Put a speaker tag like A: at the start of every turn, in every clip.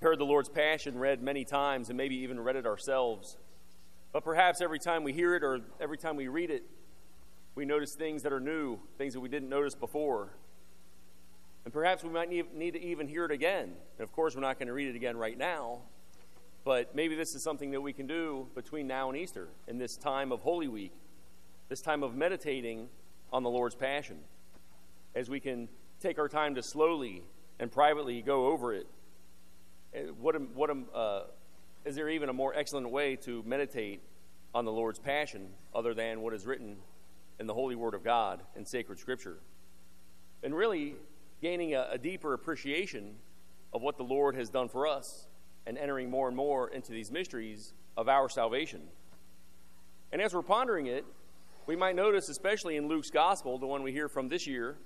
A: heard the Lord's Passion read many times and maybe even read it ourselves. But perhaps every time we hear it or every time we read it, we notice things that are new, things that we didn't notice before. And perhaps we might need, to even hear it again. And of course, we're not going to read it again right now. But maybe this is something that we can do between now and Easter in this time of Holy Week, this time of meditating on the Lord's Passion, as we can take our time to slowly and privately go over it. What, what, uh, is there even a more excellent way to meditate on the Lord's Passion other than what is written in the Holy Word of God and sacred Scripture? And really gaining a, a deeper appreciation of what the Lord has done for us and entering more and more into these mysteries of our salvation. And as we're pondering it, we might notice, especially in Luke's gospel, the one we hear from this year,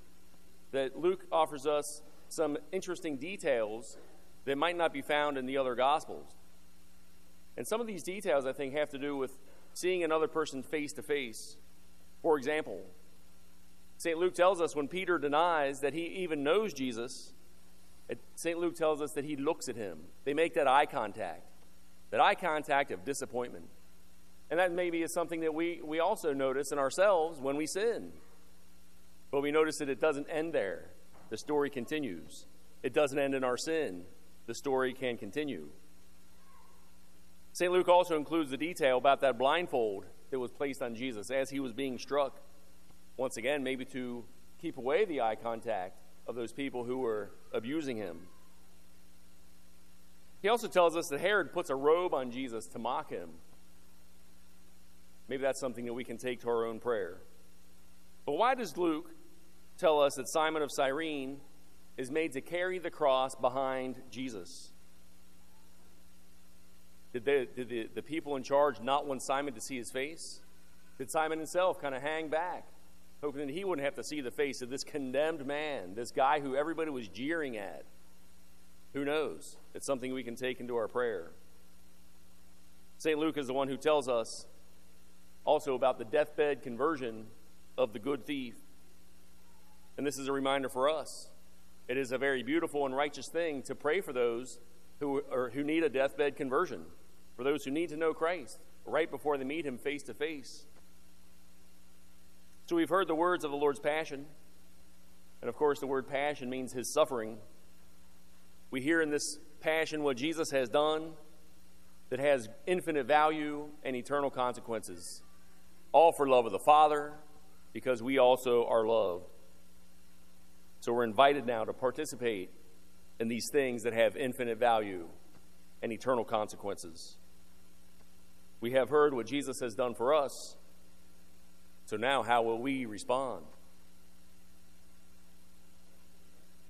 A: that Luke offers us some interesting details that might not be found in the other gospels. And some of these details, I think, have to do with seeing another person face to face. For example, St. Luke tells us when Peter denies that he even knows Jesus, St. Luke tells us that he looks at him. They make that eye contact, that eye contact of disappointment. And that maybe is something that we, we also notice in ourselves when we sin. But we notice that it doesn't end there. The story continues. It doesn't end in our sin. The story can continue. St. Luke also includes the detail about that blindfold that was placed on Jesus as he was being struck once again, maybe to keep away the eye contact of those people who were abusing him. He also tells us that Herod puts a robe on Jesus to mock him. Maybe that's something that we can take to our own prayer. But why does Luke tell us that Simon of Cyrene is made to carry the cross behind Jesus? Did, they, did the, the people in charge not want Simon to see his face? Did Simon himself kind of hang back? hoping that he wouldn't have to see the face of this condemned man, this guy who everybody was jeering at. Who knows? It's something we can take into our prayer. St. Luke is the one who tells us also about the deathbed conversion of the good thief. And this is a reminder for us. It is a very beautiful and righteous thing to pray for those who, who need a deathbed conversion, for those who need to know Christ right before they meet him face to face. So we've heard the words of the Lord's passion. And of course, the word passion means his suffering. We hear in this passion what Jesus has done that has infinite value and eternal consequences, all for love of the Father, because we also are loved. So we're invited now to participate in these things that have infinite value and eternal consequences. We have heard what Jesus has done for us. So now, how will we respond?